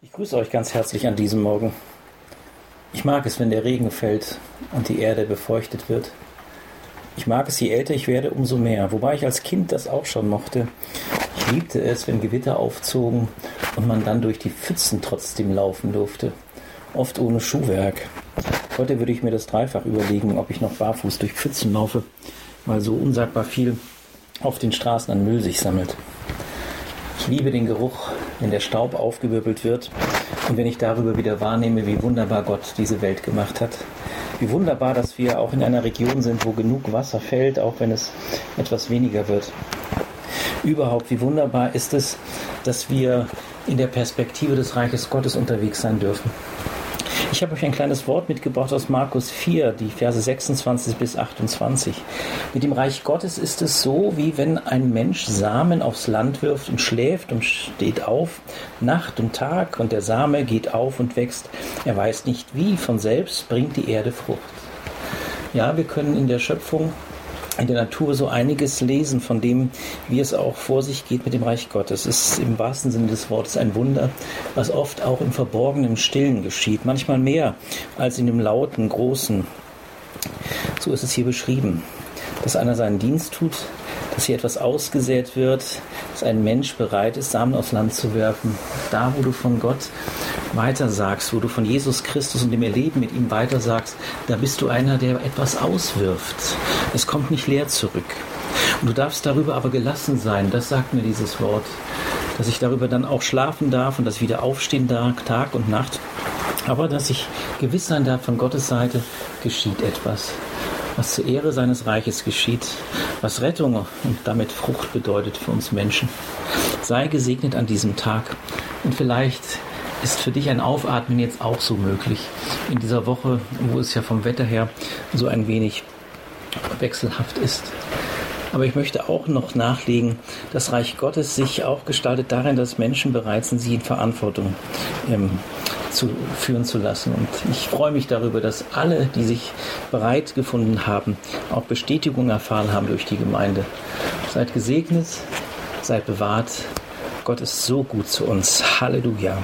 Ich grüße euch ganz herzlich an diesem Morgen. Ich mag es, wenn der Regen fällt und die Erde befeuchtet wird. Ich mag es, je älter ich werde, umso mehr, wobei ich als Kind das auch schon mochte. Ich liebte es, wenn Gewitter aufzogen und man dann durch die Pfützen trotzdem laufen durfte, oft ohne Schuhwerk. Heute würde ich mir das dreifach überlegen, ob ich noch barfuß durch Pfützen laufe, weil so unsagbar viel auf den Straßen an Müll sich sammelt. Ich liebe den Geruch, wenn der Staub aufgewirbelt wird und wenn ich darüber wieder wahrnehme, wie wunderbar Gott diese Welt gemacht hat. Wie wunderbar, dass wir auch in einer Region sind, wo genug Wasser fällt, auch wenn es etwas weniger wird. Überhaupt, wie wunderbar ist es, dass wir in der Perspektive des Reiches Gottes unterwegs sein dürfen. Ich habe euch ein kleines Wort mitgebracht aus Markus 4, die Verse 26 bis 28. Mit dem Reich Gottes ist es so, wie wenn ein Mensch Samen aufs Land wirft und schläft und steht auf, Nacht und Tag, und der Same geht auf und wächst. Er weiß nicht wie, von selbst bringt die Erde Frucht. Ja, wir können in der Schöpfung in der Natur so einiges lesen von dem, wie es auch vor sich geht mit dem Reich Gottes. Es ist im wahrsten Sinne des Wortes ein Wunder, was oft auch im verborgenen Stillen geschieht, manchmal mehr als in dem lauten, großen. So ist es hier beschrieben, dass einer seinen Dienst tut, dass hier etwas ausgesät wird, dass ein Mensch bereit ist, Samen aufs Land zu werfen. Da, wo du von Gott weitersagst, wo du von Jesus Christus und dem Erleben mit ihm weitersagst, da bist du einer, der etwas auswirft. Es kommt nicht leer zurück. Und du darfst darüber aber gelassen sein, das sagt mir dieses Wort, dass ich darüber dann auch schlafen darf und dass ich wieder aufstehen darf, Tag und Nacht, aber dass ich gewiss sein darf, von Gottes Seite geschieht etwas was zur Ehre seines Reiches geschieht, was Rettung und damit Frucht bedeutet für uns Menschen. Sei gesegnet an diesem Tag und vielleicht ist für dich ein Aufatmen jetzt auch so möglich. In dieser Woche, wo es ja vom Wetter her so ein wenig wechselhaft ist. Aber ich möchte auch noch nachlegen, das Reich Gottes sich auch gestaltet darin, dass Menschen bereit sind, sie in Verantwortung ähm, zu führen zu lassen. Und ich freue mich darüber, dass alle, die sich bereit gefunden haben, auch Bestätigung erfahren haben durch die Gemeinde. Seid gesegnet, seid bewahrt. Gott ist so gut zu uns. Halleluja.